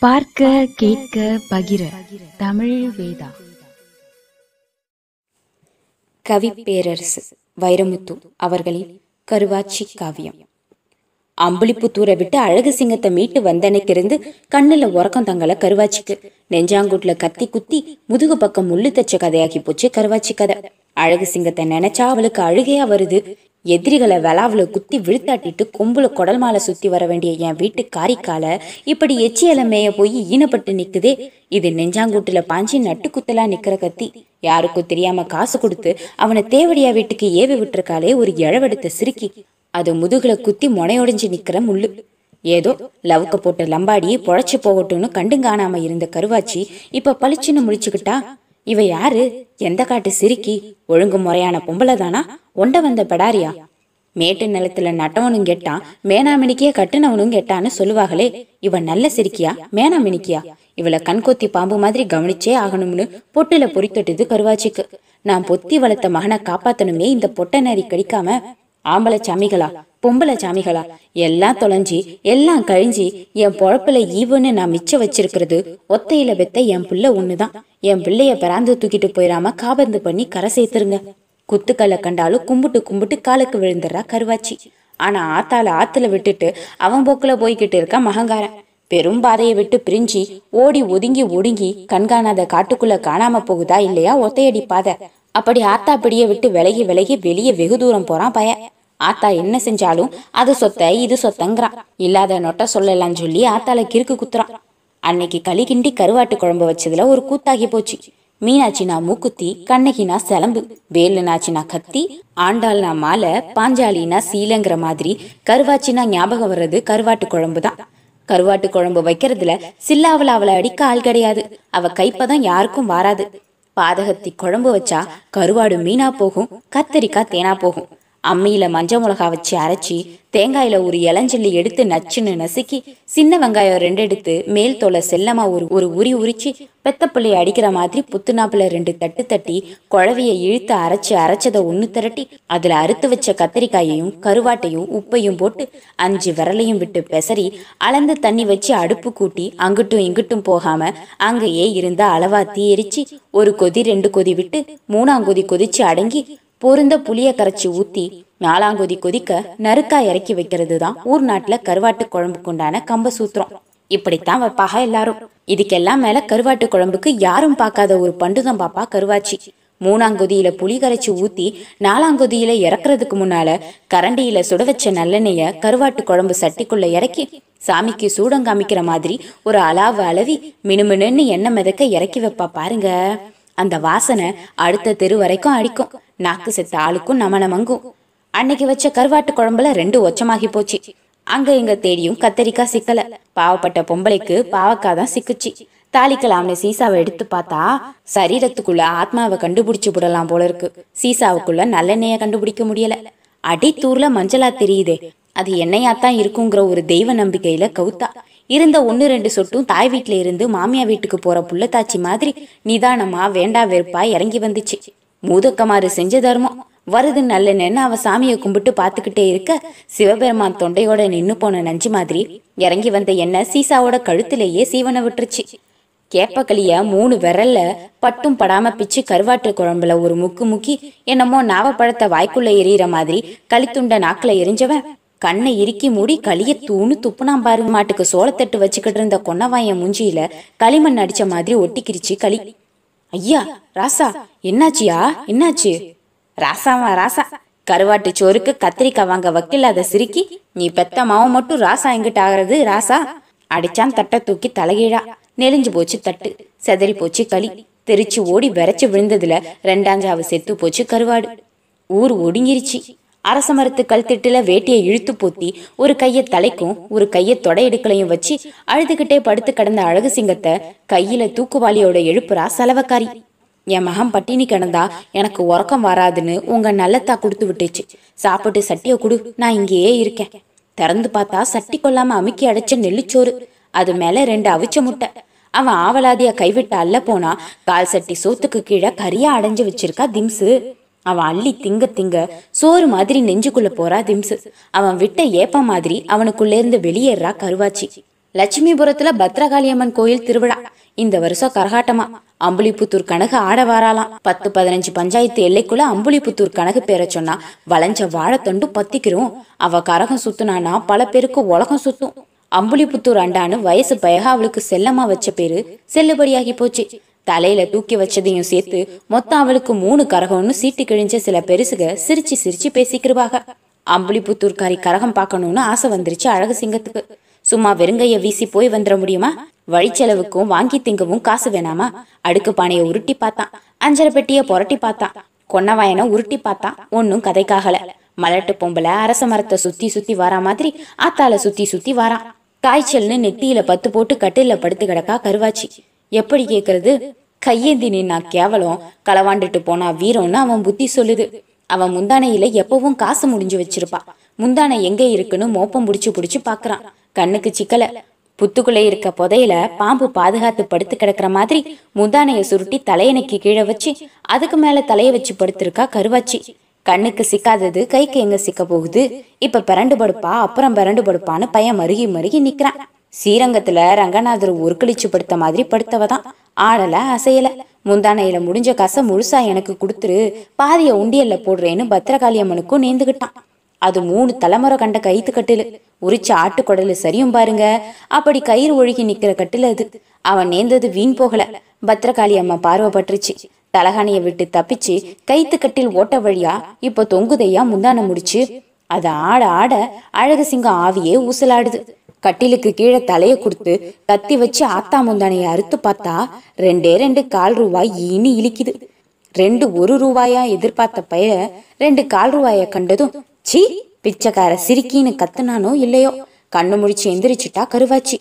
பார்க்க கேட்க பகிர. தமிழ் வேதா. கவி பேரரசு வைரமுத்து அவர்களின் கருவாச்சி காவியம். அம்புலிப்புத்தூரை விட்டு அழகு சிங்கத்தை மீட்டு வந்தனைக்கிருந்து கண்ணுல உறக்கம் தங்களை கருவாச்சிக்கு. நெஞ்சாங்கூட்ல கத்தி குத்தி முதுகு பக்கம் முள்ளு தச்ச கதையாக்கி போச்சு கருவாச்சி கதை. அழகு சிங்கத்தை நினைச்சா அவளுக்கு அழுகையா வருது. எதிரிகளை விளாவுல குத்தி விழுத்தாட்டிட்டு கொம்புல குடல் மாலை சுத்தி வர வேண்டிய என் வீட்டு காரிக்கால இப்படி எச்சியல மேய போய் ஈனப்பட்டு நிக்குதே. இது நெஞ்சாங்கூட்டுல பாஞ்சி நட்டு குத்தலா நிக்கிற கத்தி. யாருக்கும் தெரியாம காசு கொடுத்து அவனை தேவடியா வீட்டுக்கு ஏவி விட்டுருக்காளே ஒரு இழவெடுத்த சிரிக்கி அது முதுகுல குத்தி முனையொடைஞ்சு நிக்கிற முள்ளு. ஏதோ லவுக்க போட்ட லம்பாடி பொழைச்சு போகட்டும்னு கண்டுங்காணாம இருந்த கருவாச்சி இப்ப பளிச்சுன்னு முடிச்சுக்கிட்டா இவ யாரு? எந்த காட்டு சிரிக்கி? ஒழுங்கு முறையான பொம்பளை தானா? ஒண்ட வந்த பெடாரியா? மேட்டு நிலத்துல நட்டவனும் கெட்டான் மேனாமினிக்கே கட்டுனவனும் கெட்டான்னு சொல்லுவாங்களே இவன் நல்ல சிரிக்கியா? மேனாமினிக்கியா? இவளை கண்கொத்தி பாம்பு மாதிரி கவனிச்சே ஆகணும்னு பொட்டுல பொறித்தொட்டுது கருவாச்சிக்கு. நான் பொத்தி வளர்த்த மகனை காப்பாத்தணுமே இந்த பொட்டை நரி கடிக்காம ஆம்பளை சாமிகளா பொம்பளை சாமிகளா எல்லாம் தொலைஞ்சி எல்லாம் கழிஞ்சி என் பொழப்புல ஈவுன்னு நான் மிச்சம் வச்சிருக்கிறது ஒத்தையில வெத்த என் புள்ள ஒண்ணுதான். என் பிள்ளைய பிராந்து தூக்கிட்டு போயிடாம காபந்து பண்ணி கரை சேர்த்துருங்க. குத்துக்கல்ல கண்டாலும் கும்பிட்டு கும்பிட்டு காலுக்கு விழுந்துடுறா கருவாச்சி. ஆனா ஆத்தால ஆத்துல விட்டுட்டு அவன் போக்குல போய்கிட்டு இருக்கா மகங்காரன். பெரும் பாதையை விட்டு பிரிஞ்சு ஓடி ஒதுங்கி ஒடுங்கி கண்காணாத காட்டுக்குள்ள காணாம போகுதா இல்லையா ஒத்தையடி பாதை. அப்படி ஆத்தா பிடிய விட்டு விலகி விலகி வெளியே வெகு தூரம் போறான் பய ஆத்தா என்ன செஞ்சாலும் அது சொத்த இது சொத்தங்கிறான். இல்லாத நொட்ட சொல்லலாம்னு சொல்லி ஆத்தால கிறுக்கு குத்துறான். அன்னைக்கு களி கிண்டி கருவாட்டு குழம்பு வச்சதுல ஒரு கூத்தாகி போச்சு. மீனாட்சினா மூக்குத்தி கண்ணகினா சிலம்பு வேலுனாச்சினா கத்தி ஆண்டாள்னா மாலை பாஞ்சாலினா சீலைங்கிற மாதிரி கருவாச்சினா ஞாபகம் வர்றது கருவாட்டு குழம்பு தான். கருவாட்டு குழம்பு வைக்கிறதுல சில்லாவில் அவளை அடிக்க ஆள் கிடையாது. அவ கைப்பதான் யாருக்கும் வாராது. பாதகத்தி குழம்பு வச்சா கருவாடு மீனா போகும் கத்தரிக்காய் தேனா போகும். அம்மியில மஞ்ச மிளகா வச்சு அரைச்சி தேங்காயில ஒரு இளஞ்சல்லி எடுத்து நச்சுன்னு நசுக்கி சின்ன வெங்காயம் ரெண்டு எடுத்து மேல் தோலை செல்லமா ஒரு ஒரு உரி உரிச்சு பெத்த அடிக்கிற மாதிரி புத்துனாப்புல ரெண்டு தட்டு தட்டி குழவிய இழுத்து அரைச்சி அரைச்சதை ஒன்று திரட்டி அதுல அறுத்து வச்ச கத்திரிக்காயையும் கருவாட்டையும் உப்பையும் போட்டு அஞ்சு விரலையும் விட்டு பெசரி அளந்து தண்ணி வச்சு அடுப்பு கூட்டி அங்கிட்டும் இங்கிட்டும் போகாம அங்கேயே இருந்த அளவா தீ எரிச்சு ஒரு கொதி ரெண்டு கொதி விட்டு மூணாம் கொதி கொதிச்சு அடங்கி பொருந்த புளிய கரைச்சி ஊத்தி நாலாங்கொதி கொதிக்க நறுக்கா இறக்கி வைக்கிறது தான் ஊர் நாட்டுல கருவாட்டு குழம்புக்கு உண்டான கம்ப சூத்திரம். இப்படித்தான் வைப்பாக எல்லாரும். இதுக்கெல்லாம் மேல கருவாட்டு குழம்புக்கு யாரும் பார்க்காத ஒரு பண்டுதம் பாப்பா கருவாச்சி. மூணாங்கொதியில புளி கரைச்சி ஊத்தி நாலாங்கொதியில இறக்குறதுக்கு முன்னால கரண்டியில சுட வச்ச நல்லெண்ணெய கருவாட்டு குழம்பு சட்டிக்குள்ள இறக்கி சாமிக்கு சூடங்காமிக்கிற மாதிரி ஒரு அலாவு அளவி மினுமினுன்னு எண்ணெய் மிதக்க இறக்கி வைப்பா பாருங்க. அந்த வாசனை அடுத்த தெரு வரைக்கும் அடிக்கும். நாக்கு செத்த ஆளுக்கும் நம நமங்கும் அன்னைக்கு வச்ச கருவாட்டு குழம்புல ரெண்டு ஒச்சமாகி போச்சு. அங்க இங்க தேடியும் கத்தரிக்காய் சிக்கல. பாவப்பட்ட பொம்பளைக்கு பாவக்காய் தான் சிக்குச்சு. தாளிக்கலாம்னு சீசாவை எடுத்து பார்த்தா சரீரத்துக்குள்ள ஆத்மாவை கண்டுபிடிச்சு விடலாம் போல இருக்கு. சீசாவுக்குள்ள நல்லெண்ணெய கண்டுபிடிக்க முடியல. அடித்தூர்ல மஞ்சளா தெரியுதே. அது எண்ணெயாத்தான் இருக்குங்கிற ஒரு தெய்வ நம்பிக்கையில கவுத்தா. இருந்த ஒன்று ரெண்டு சொட்டும் தாய் வீட்டில இருந்து மாமியா வீட்டுக்கு போற புள்ளத்தாச்சி மாதிரி நிதானமா வேண்டா வெறுப்பா இறங்கி வந்துச்சு. மூதக்கமாறு செஞ்ச தர்மம். வருது நல்ல நென்னு அவ சாமியை கும்பிட்டு பார்த்துக்கிட்டே இருக்க சிவபெருமான் தொண்டையோட நின்னு போன நஞ்சு மாதிரி இறங்கி வந்த என்ன சீசாவோட கழுத்திலேயே சீவனை விட்டுருச்சு. கேப்பக்களிய மூணு விரல்ல பட்டும் படாம பிச்சு கருவாட்டு குழம்புல ஒரு முக்கு முக்கி என்னமோ நாவப்பழத்தை வாய்க்குள்ள எரியிற மாதிரி களித்துண்ட நாக்குல எரிஞ்சவன் கண்ணை இறுக்கி மூடி களிய தூணு துப்புனா பாரு. மாட்டுக்கு சோளத்தட்டு வச்சுக்கிட்டு இருந்த கொன்னவாயன் முஞ்சியில களிமண் அடிச்ச மாதிரி ஒட்டிக்கிருச்சு களி. ஐயா ராசா என்னாச்சியா? என்னாச்சு? ராசாவா ராசா கருவாட்டு சோறுக்கு கத்திரிக்காய் வாங்க வக்கில்லாத சிரிக்கி நீ பெத்த மாவு மட்டும் ராசா எங்கிட்ட ஆகிறது ராசா? அடிச்சான் தட்டை தூக்கி தலைகீழா நெளிஞ்சு போச்சு தட்டு செதறி போச்சு களி தெரிச்சு ஓடி விரைச்சு விழுந்ததுல ரெண்டாஞ்சாவு செத்து போச்சு கருவாடு. ஊர் ஒடுங்கிருச்சு. அரச மரத்து கல்திட்டுல வேட்டியை இழுத்து போத்தி ஒரு கைய தலைக்கும் ஒரு கைய தொடையெடுக்கலையும் வச்சு அழுதுகிட்டே படுத்து கிடந்த அழகு சிங்கத்தை கையில தூக்குவாளியோட எழுப்புறா செலவக்காரி. என் மகன் பட்டினி கிடந்தா எனக்கு உறக்கம் வராதுன்னு உங்க நல்லத்தா கொடுத்து விட்டுச்சு. சாப்பிட்டு சட்டியை கொடு நான் இங்கேயே இருக்கேன். திறந்து பார்த்தா சட்டி கொள்ளாம அமுக்கி அடைச்ச நெல்லுச்சோறு அது மேல ரெண்டு அவிச்ச முட்டை. அவன் ஆவலாதியா கைவிட்டு அள்ள போனா கால் சட்டி சோத்துக்கு கீழே கரியா அடைஞ்சு வச்சிருக்கா திம்சு. அவன் அள்ளி திங்க திங்க சோறு மாதிரி நெஞ்சுக்குள்ள போறா திம்சு. அவன் விட்ட ஏப்ப மாதிரி அவனுக்குள்ள இருந்து வெளியேறா கருவாச்சி. லட்சுமிபுரத்துல பத்ரகாளியம்மன் கோயில் திருவிழா. இந்த வருஷம் கரகாட்டமா. அம்புலிபுத்தூர் கனகு ஆட வாராலாம் பத்து பதினஞ்சு பஞ்சாயத்து எல்லைக்குள்ள அம்புலிபுத்தூர் கனகு பேரை சொன்னா வளைஞ்ச வாழைத்தண்டு பத்திக்கிறோம். அவ கரகம் சுத்துனானா பல பேருக்கு உலகம் சுத்தும். அம்புலிபுத்தூர் அண்டான்னு வயசு பயகா அவளுக்கு செல்லமா வச்ச பேரு செல்லுபடியாகி போச்சு. தலையில தூக்கி வச்சதையும் சேர்த்து மொத்தம் அவளுக்கு மூணு கரகம்னு சீட்டு கிழிஞ்ச சில பெருசுக சிரிச்சு சிரிச்சு பேசிக்கிருவாக. அம்புலிபுத்தூர்காரி கரகம் பார்க்கணும்னு ஆசை வந்துருச்சு அழகு சிங்கத்துக்கு. சும்மா வெறுங்கைய வீசி போய் வந்துட முடியுமா? வழிச்செலவுக்கும் வாங்கி திங்கவும் காசு வேணாமா? அடுக்கு பானைய உருட்டி பார்த்தான். அஞ்சரை பெட்டிய புரட்டி பார்த்தான். கொன்னவாயனை உருட்டி பார்த்தான். ஒன்னும் கதைக்காகல. மலட்டு பொம்பளை அரச மரத்தை சுத்தி சுத்தி வரா மாதிரி ஆத்தால சுத்தி சுத்தி வாரான். காய்ச்சல்னு நெத்தியில பத்து போட்டு கட்டில படுத்து கிடக்கா கருவாச்சி. எப்படி கேக்குறது? கையேந்தி நின்னா கேவலம். களவாண்டுட்டு போனா வீரம்னு அவன் புத்தி சொல்லுது. அவன் முந்தானையில எப்பவும் காசு முடிஞ்சு வச்சிருப்பா. முந்தானை எங்க இருக்குன்னு மோப்பம் புடிச்சு புடிச்சு பாக்குறான். கண்ணுக்கு சிக்கல. புத்துக்குள்ளே இருக்க புதையில பாம்பு பாதுகாத்து படுத்து கிடக்குற மாதிரி முந்தானைய சுருட்டி தலையணைக்கு கீழே வச்சு அதுக்கு மேல தலைய வச்சு படுத்திருக்கா கருவாச்சி. கண்ணுக்கு சிக்காதது கைக்கு எங்க சிக்க போகுது? இப்ப பிறண்டு படுப்பா அப்புறம் பிறண்டு படுப்பான்னு பையன் மருகி மருகி நிக்கிறான். ஸ்ரீரங்கத்துல ரங்கநாதர் உருக்களிச்சு படுத்த மாதிரி படுத்தவ தான் ஆடல அசையல. முந்தானையில முடிஞ்ச காசை முழுசா எனக்கு கொடுத்துரு. பாதிய உண்டியல்ல போடுறேன்னு பத்திரகாளி அம்மனுக்கும் நேர்ந்துகிட்டான். அது மூணு தலைமுறை கண்ட கைத்து கட்டிலு. உரிச்ச ஆட்டுக்குடலு சரியும் பாருங்க. அப்படி கயிறு ஒழுகி நிக்கிற கட்டில் அது. அவன் நேர்ந்தது வீண் போகல. பத்திரகாளி அம்மா பார்வை பட்டுருச்சு விட்டு தப்பிச்சு கைத்து கட்டில் ஓட்ட வழியா இப்ப தொங்குதையா முந்தான முடிச்சு. அதை ஆட ஆட அழகு சிங்கம் ஆவியே ஊசலாடுது. கட்டிலுக்கு கீழே தலைய கொடுத்து கத்தி வச்சு ஆத்தா முந்தானைய அறுத்து பார்த்தா ரெண்டே ரெண்டு கால் ரூபாய் இனி இழிக்குது. ரெண்டு ஒரு ரூபாயா எதிர்பார்த்த பைய ரெண்டு கால் ரூபாய கண்டதும் சி பிச்சைக்கார சிரிக்கின்னு கத்துனானோ இல்லையோ? கண்ணு முழிச்சு எந்திரிச்சிட்டா கருவாச்சி.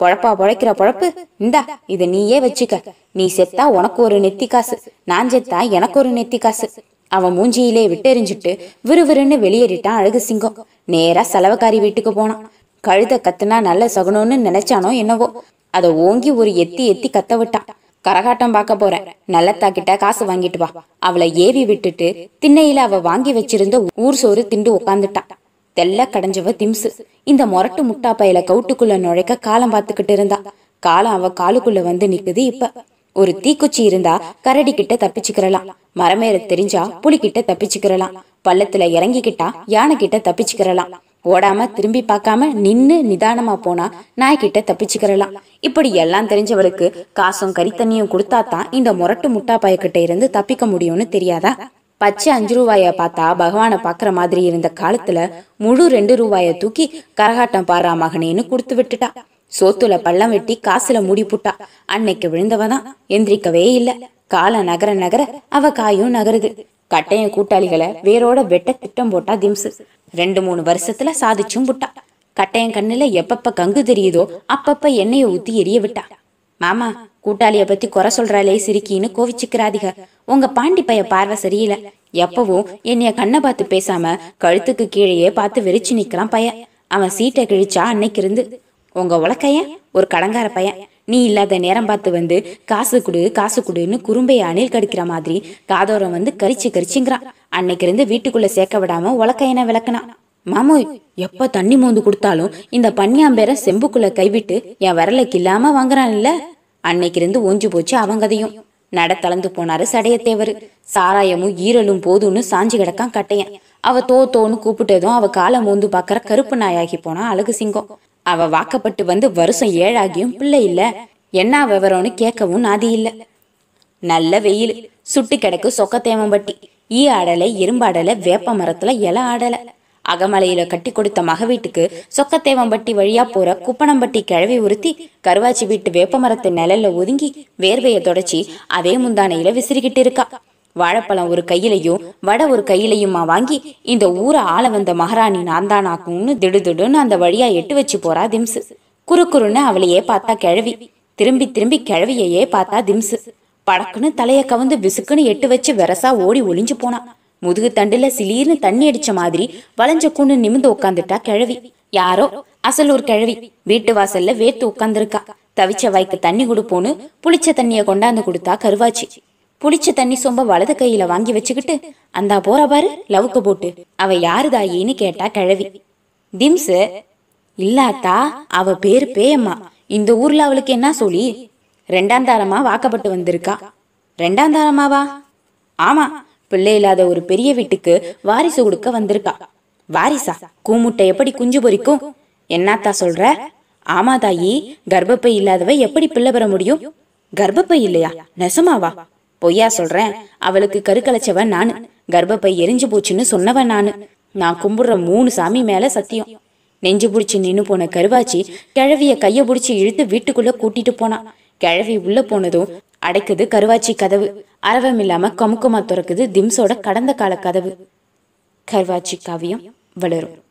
பொழப்பா பொழைக்கிற பொழப்பு? இந்தா இத நீயே வச்சுக்க. நீ செத்தா உனக்கு ஒரு நெத்தி காசு. நான் செத்தா எனக்கு ஒரு நெத்தி காசு. அவன் மூஞ்சியிலே விட்டெறிஞ்சிட்டு விறுவிறுன்னு வெளியேறிட்டான் அழகு சிங்கம். நேரா செலவுக்காரி வீட்டுக்கு போனான். கழுத கத்துனா நல்ல சகுனம்னு நினைச்சானோ என்னவோ. அதை ஓங்கி ஒரு எத்தி எத்தி கத்த விட்டான் கரகாட்டம் பார்க்க போறேன். நல்லத்தா கிட்ட காசு வாங்கிட்டு வா. அவளை ஏவி விட்டுட்டு திண்ணையில அவ வாங்கி வச்சிருந்த ஊர் சோறு திண்டு உக்காந்துட்டான் தெல்ல கடைஞ்சவ திம்சு. இந்த மொரட்டு முட்டா பையில கவுட்டுக்குள்ள நுழைக்க காலம் பார்த்துக்கிட்டு இருந்தா. காலம் அவ காலுக்குள்ள வந்து நிக்குது இப்ப. ஒரு தீக்குச்சி இருந்தா கரடி கிட்ட தப்பிச்சுக்கிறலாம். மரமேற தெரிஞ்சா புலிகிட்ட தப்பிச்சுக்கிறலாம். பள்ளத்துல இறங்கிக்கிட்டா யானை கிட்ட தப்பிச்சுக்கிறலாம். ஓடாம திரும்பி பார்க்காம நின்னு நிதானமா போனா நாய்கிட்ட தப்பிச்சுக்கிறலாம். இப்படி எல்லாம் தெரிஞ்சவளுக்கு காசும் கறித்தண்ணியும் கொடுத்தாதான் இந்த முரட்டு முட்டா பயக்கிட்ட இருந்து தப்பிக்க முடியும்னு தெரியாதா? பச்சை அஞ்சு ரூபாய பார்த்தா பகவானை பாக்குற மாதிரி இருந்த காலத்துல முழு ரெண்டு ரூபாய தூக்கி கரகாட்டம் பாடுறா மகனேன்னு கொடுத்து விட்டுட்டா. சோத்துல பள்ளம் வெட்டி காசுல மூடி புட்டா. அன்னைக்கு விழுந்தவதான். எந்திரிக்கவே இல்ல. கால நகர நகர அவ காயும் நகருது. கட்டையன் கூட்டாளிகளை வேரோட வெட்ட திட்டம் போட்டா திம்சு. ரெண்டு மூணு வருஷத்துல சாதிச்சும் விட்டா கட்டையன் கண்ணுல எப்பப்ப கங்கு தெரியுதோ அப்பப்ப எண்ணெயை ஊத்தி எரிய விட்டா. மாமா கூட்டாளிய பத்தி குறை சொல்றாளே சிரிக்கின்னு கோவிச்சுக்கிறாதிக. உங்க பாண்டி பைய பார்வை சரியில்லை. எப்பவும் என்னைய கண்ணை பார்த்து பேசாம கழுத்துக்கு கீழேயே பார்த்து வெறிச்சு நிக்கிறான் பையன். அவன் சீட்டை கிழிச்சா அன்னைக்கு இருந்து உங்க உலக்கையன் ஒரு கடங்கார பையன். நீ இல்லாத நேரம் பார்த்து வந்து காசு கொடு காசு கொடுன்னு குறும்பைய அணில் கடிக்கிற மாதிரி காதோரம் வந்து கரிச்சு கரிச்சுங்கிறான். அன்னைக்கு இருந்து வீட்டுக்குள்ள சேர்க்க விடாம உலக்கையனை விளக்குனான். மாமோய் எப்ப தண்ணி மோந்து கொடுத்தாலும் இந்த பன்னியாம்பேர செம்புக்குள்ள கைவிட்டு என் விரலுக்கு இல்லாம வாங்குறான் இல்ல அன்னைக்கு இருந்து ஓஞ்சு போச்சு அவங்க அதையும் நட தளர்ந்து போனாரு சடையத்தேவர். சாராயமும் ஈரலும் போதும்னு சாஞ்சு கிடக்கான் கட்டையன். அவ தோ தோன்னு கூப்பிட்டதும் அவ காலை மோந்து பாக்குற கருப்பு நாயாகி போனா அழகு சிங்கம். அவ வாக்கப்பட்டு வந்து வருஷம் ஏழாகியும் பிள்ளை இல்ல. என்ன விவரம்னு கேட்கவும் நாதி இல்ல. நல்ல வெயில். சுட்டு கிடக்கு சொக்கத்தேவம்பட்டி ஈ ஆடலை எறும்பாடலை வேப்ப மரத்துல இலை ஆடலை. அகமலையில கட்டி கொடுத்த மக வீட்டுக்கு சொக்கத்தேவம்பட்டி வழியா போற குப்பனம்பட்டி கிழவி உறுத்தி கருவாச்சி வீட்டு வேப்ப மரத்து நிழல்ல ஒதுங்கி வேர்வைய தொடச்சி அதே முந்தானையில விசிறிக்கிட்டு இருக்கா. வாழைப்பழம் ஒரு கையிலையும் வடை ஒரு கையிலையுமா வாங்கி இந்த ஊரை ஆள வந்த மகாராணி நான் தானாக்கும்னு திடுதிடுன்னு அந்த வழியா எட்டு வச்சு போறா திம்சு. குறுக்குறுன்னு அவளையே பார்த்தா கிழவி. திரும்பி திரும்பி கிழவியையே பார்த்தா திம்சு. படக்குன்னு தலைய கவுந்து விசுக்குன்னு எட்டு வச்சு வெரசா ஓடி ஒளிஞ்சு போனா. முதுகு தண்டுல சிலீர்னு தண்ணி அடிச்ச மாதிரி வளைஞ்ச கூண்டு நிமிந்து உட்காந்துட்டா கிழவி. யாரோ? அசலூர் கிழவி. வீட்டு வாசல்ல வேத்து உட்காந்துருக்கா தவிச்ச வாய்க்கு தண்ணி கொடுப்போன்னு புளிச்ச தண்ணிய கொண்டாந்து கொடுத்தா கருவாச்சி. புளிச்ச தண்ணி சொம்ப வலது கையில வாங்கி வச்சுக்கிட்டு அந்தா போற பாரு லவுக்கு போட்டு. அவ யாரு தாயின்னு கேட்டா கிழவி. திம்ஸு இல்லாத்தா அவ பேரு பேயம்மா. இந்த ஊர்ல அவளுக்கு என்ன சொல்லி? ரெண்டாம் தாரமா வாக்கப்பட்டு வந்திருக்கா. ரெண்டாம் தாரமாவா? ஆமா பிள்ளை இல்லாத ஒரு பெரிய வீட்டுக்கு வாரிசு கொடுக்க வந்திருக்கா. வாரிசா? கூமுட்டை எப்படி குஞ்சு பொரிக்கும் என்னத்தா சொல்ற? ஆமா தாயி கர்ப்பப்பை இல்லாதவ எப்படி பிள்ளை பெற முடியும்? கர்ப்பப்பை இல்லையா? நெசமாவா? பொய்யா சொல்றேன். அவளுக்கு கருக்கலைச்சவன் நானு. கர்ப்பப்பை எரிஞ்சு போச்சுன்னு சொன்னவன் நானு. நான் கும்பிடுற மூணு சாமி மேல சத்தியம். நெஞ்சு புடிச்சு நின்னு போன கருவாச்சி கிழவிய கைய புடிச்சு இழுத்து வீட்டுக்குள்ள கூட்டிட்டு போனான் கிழவி உள்ள போனதும் அடைக்குது கருவாச்சி கதவு. அரவம் இல்லாம கமுக்கமா துறக்குது திம்ஸோட கடந்த கால கதவு. கருவாச்சி காவியம் வளரும்.